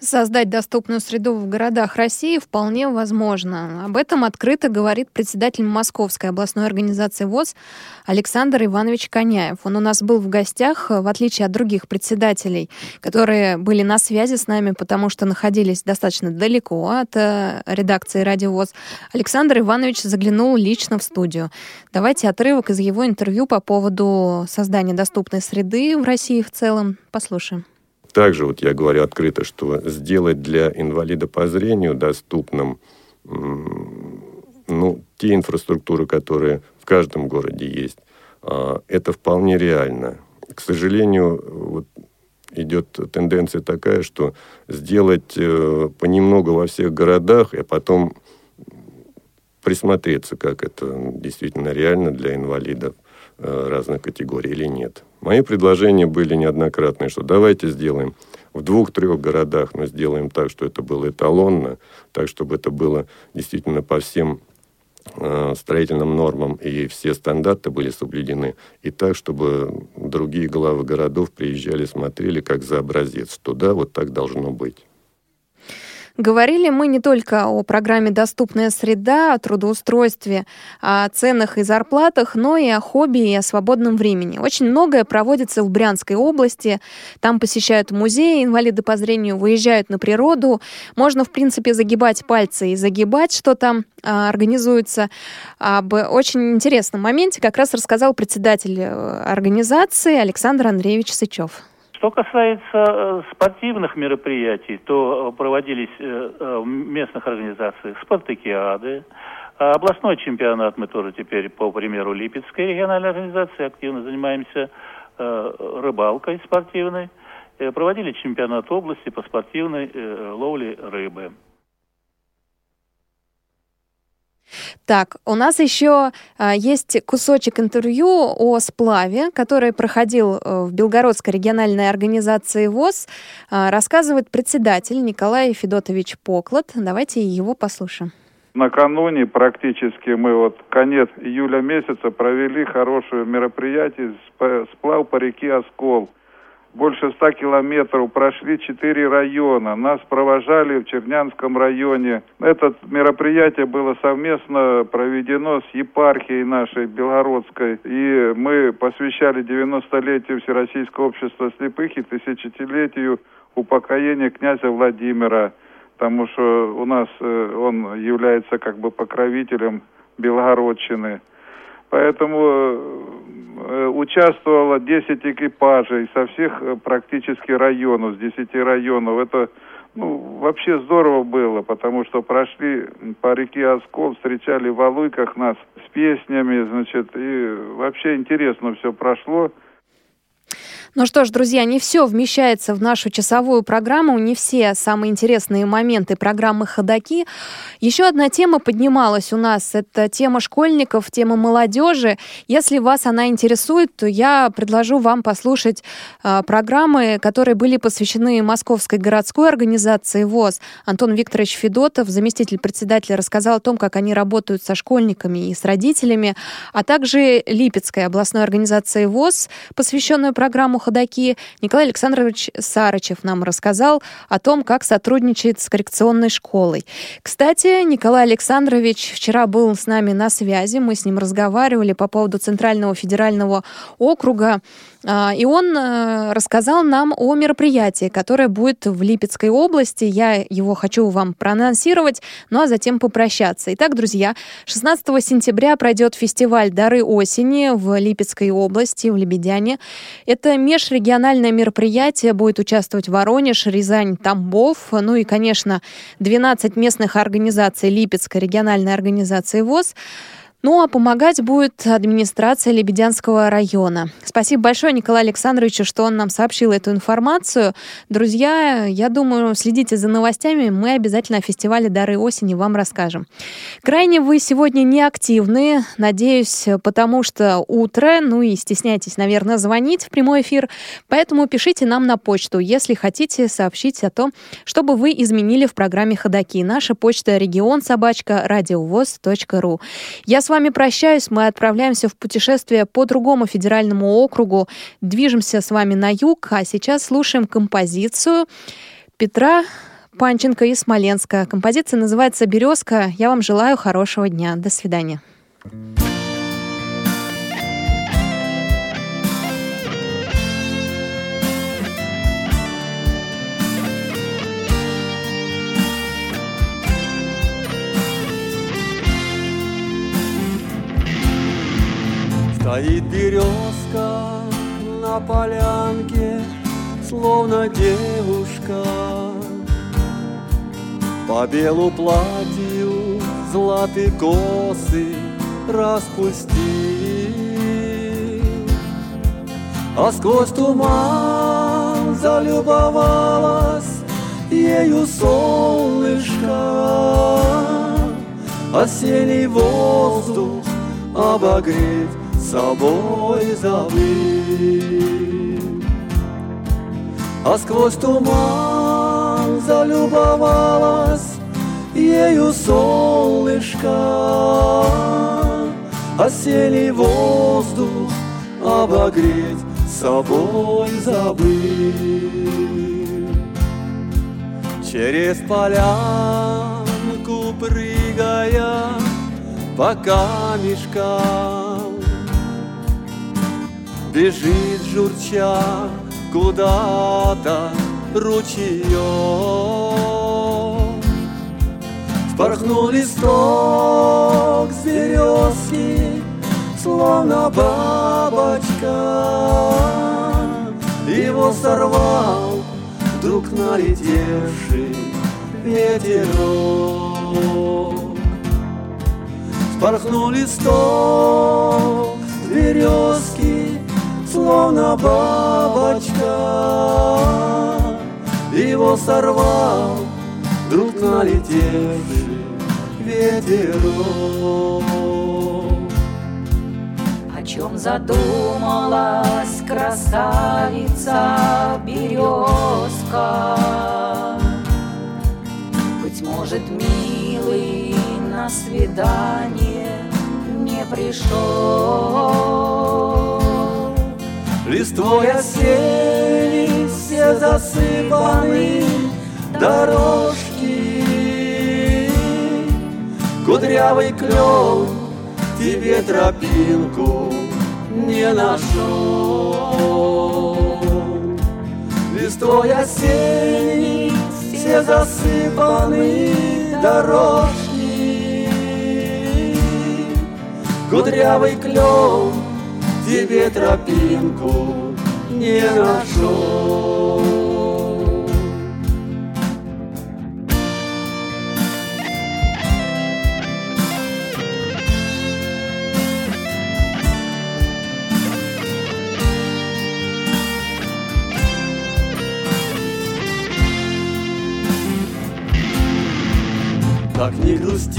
Создать доступную среду в городах России вполне возможно. Об этом открыто говорит председатель Московской областной организации ВОЗ Александр Иванович Коняев. Он у нас был в гостях, в отличие от других председателей, которые были на связи с нами, потому что находились достаточно далеко от э, редакции «Радио ВОЗ». Александр Иванович заглянул лично в студию. Давайте отрывок из его интервью по поводу создания доступной среды в России в целом послушаем. Также вот я говорю открыто, что сделать для инвалида по зрению доступным ну, те инфраструктуры, которые в каждом городе есть, а, это вполне реально. К сожалению, вот идет тенденция такая, что сделать э, понемногу во всех городах, а потом присмотреться, как это действительно реально для инвалидов э, разных категорий или нет. Мои предложения были неоднократные, что давайте сделаем в двух-трех городах, но сделаем так, что это было эталонно, так, чтобы это было действительно по всем э, строительным нормам и все стандарты были соблюдены, и так, чтобы другие главы городов приезжали, смотрели как за образец, что да, вот так должно быть. Говорили мы не только о программе «Доступная среда», о трудоустройстве, о ценах и зарплатах, но и о хобби и о свободном времени. Очень многое проводится в Брянской области. Там посещают музеи, инвалиды по зрению выезжают на природу. Можно, в принципе, загибать пальцы и загибать, что там а, организуется. Об очень интересном моменте как раз рассказал председатель э, организации Александр Андреевич Сычев. Что касается э, спортивных мероприятий, то проводились э, э, в местных организациях спартакиады, областной чемпионат мы тоже теперь, по примеру Липецкой региональной организации, активно занимаемся рыбалкой спортивной. Проводили чемпионат области по спортивной ловле рыбы. Так, у нас еще а, есть кусочек интервью о сплаве, который проходил э, в Белгородской региональной организации ВОЗ. А, рассказывает председатель Николай Федотович Поклад. Давайте его послушаем. Накануне практически мы вот конец июля месяца провели хорошее мероприятие сплав по реке Оскол. Больше ста километров, прошли четыре района. Нас провожали в Чернянском районе. Это мероприятие было совместно проведено с епархией нашей Белгородской. И мы посвящали 90-летию Всероссийского общества слепых и тысячелетию упокоения князя Владимира. Потому что у нас э, он является как бы покровителем Белгородчины. Поэтому э, участвовало 10 экипажей со всех э, практически районов, с 10 районов. Это ну, вообще здорово было, потому что прошли по реке Оскол, встречали в Алуйках нас с песнями, значит, и вообще интересно все прошло. Ну что ж, друзья, не все вмещается в нашу часовую программу, не все самые интересные моменты программы «Ходоки». Еще одна тема поднималась у нас, это тема школьников, тема молодежи. Если вас она интересует, то я предложу вам послушать э, программы, которые были посвящены Московской городской организации ВОЗ. Антон Викторович Федотов, заместитель председателя, рассказал о том, как они работают со школьниками и с родителями, а также Липецкой областной организации ВОЗ, посвященную программу ходаки, Николай Александрович Сарычев нам рассказал о том, как сотрудничает с коррекционной школой. Кстати, Николай Александрович вчера был с нами на связи, мы с ним разговаривали по поводу Центрального федерального округа. А, и он э, рассказал нам о мероприятии, которое будет в Липецкой области. Я его хочу вам проанонсировать, ну а затем попрощаться. Итак, друзья, 16 сентября пройдет фестиваль «Дары осени» в Липецкой области, в Лебедяне. Это межрегиональное мероприятие, будет участвовать Воронеж, Рязань, Тамбов, ну и, конечно, 12 местных организаций Липецкой региональной организации ВОЗ. Ну а помогать будет администрация Лебедянского района. Спасибо большое Николаю Александровичу, что он нам сообщил эту информацию. Друзья, я думаю, следите за новостями. Мы обязательно о фестивале «Дары осени» вам расскажем. Крайне вы сегодня не активны, надеюсь, потому что утро, ну и стесняйтесь, наверное, звонить в прямой эфир. Поэтому пишите нам на почту, если хотите сообщить о том, чтобы вы изменили в программе «Ходоки». Наша почта регион собачка радиовоз.ру. Я с вами прощаюсь. Мы отправляемся в путешествие по другому федеральному округу. Движемся с вами на юг, а сейчас слушаем композицию Петра Панченко из Смоленска. Композиция называется «Березка». Я вам желаю хорошего дня. До свидания. Стоит березка на полянке, словно девушка. По белу платью золотые косы распусти. А сквозь туман залюбовалась ею солнышко. Осенний воздух обогреть собой забыть. А сквозь туман залюбовалась ею солнышко. Осенний воздух обогреть собой забыть. Через полянку прыгая по камешкам Бежит журча куда-то ручеек Впорхнул листок с березки, словно бабочка. Его сорвал вдруг налетевший ветерок. Впорхнул листок с березки, словно бабочка. Его сорвал вдруг налетевший ветерок. О чем задумалась красавица березка? Быть может, милый на свидание не пришел Листвой осенней все засыпаны дорожки. Кудрявый клен тебе тропинку не нашел. Листвой осенний все засыпаны дорожки. Кудрявый клен тебе тропинку не нашел. Так не грусти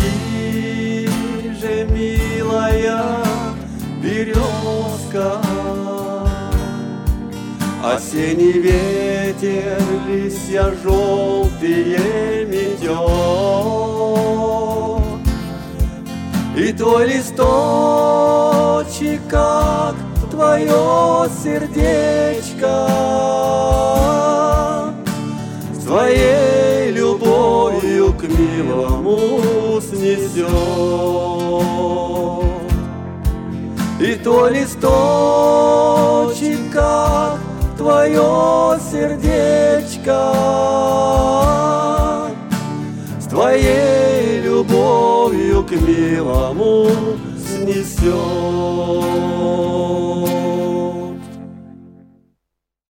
Осенний ветер листья желтые метет, И твой листочек, как твое сердечко, Своей любовью к милому снесет. И то листочек, твое сердечко С твоей любовью к милому снесет.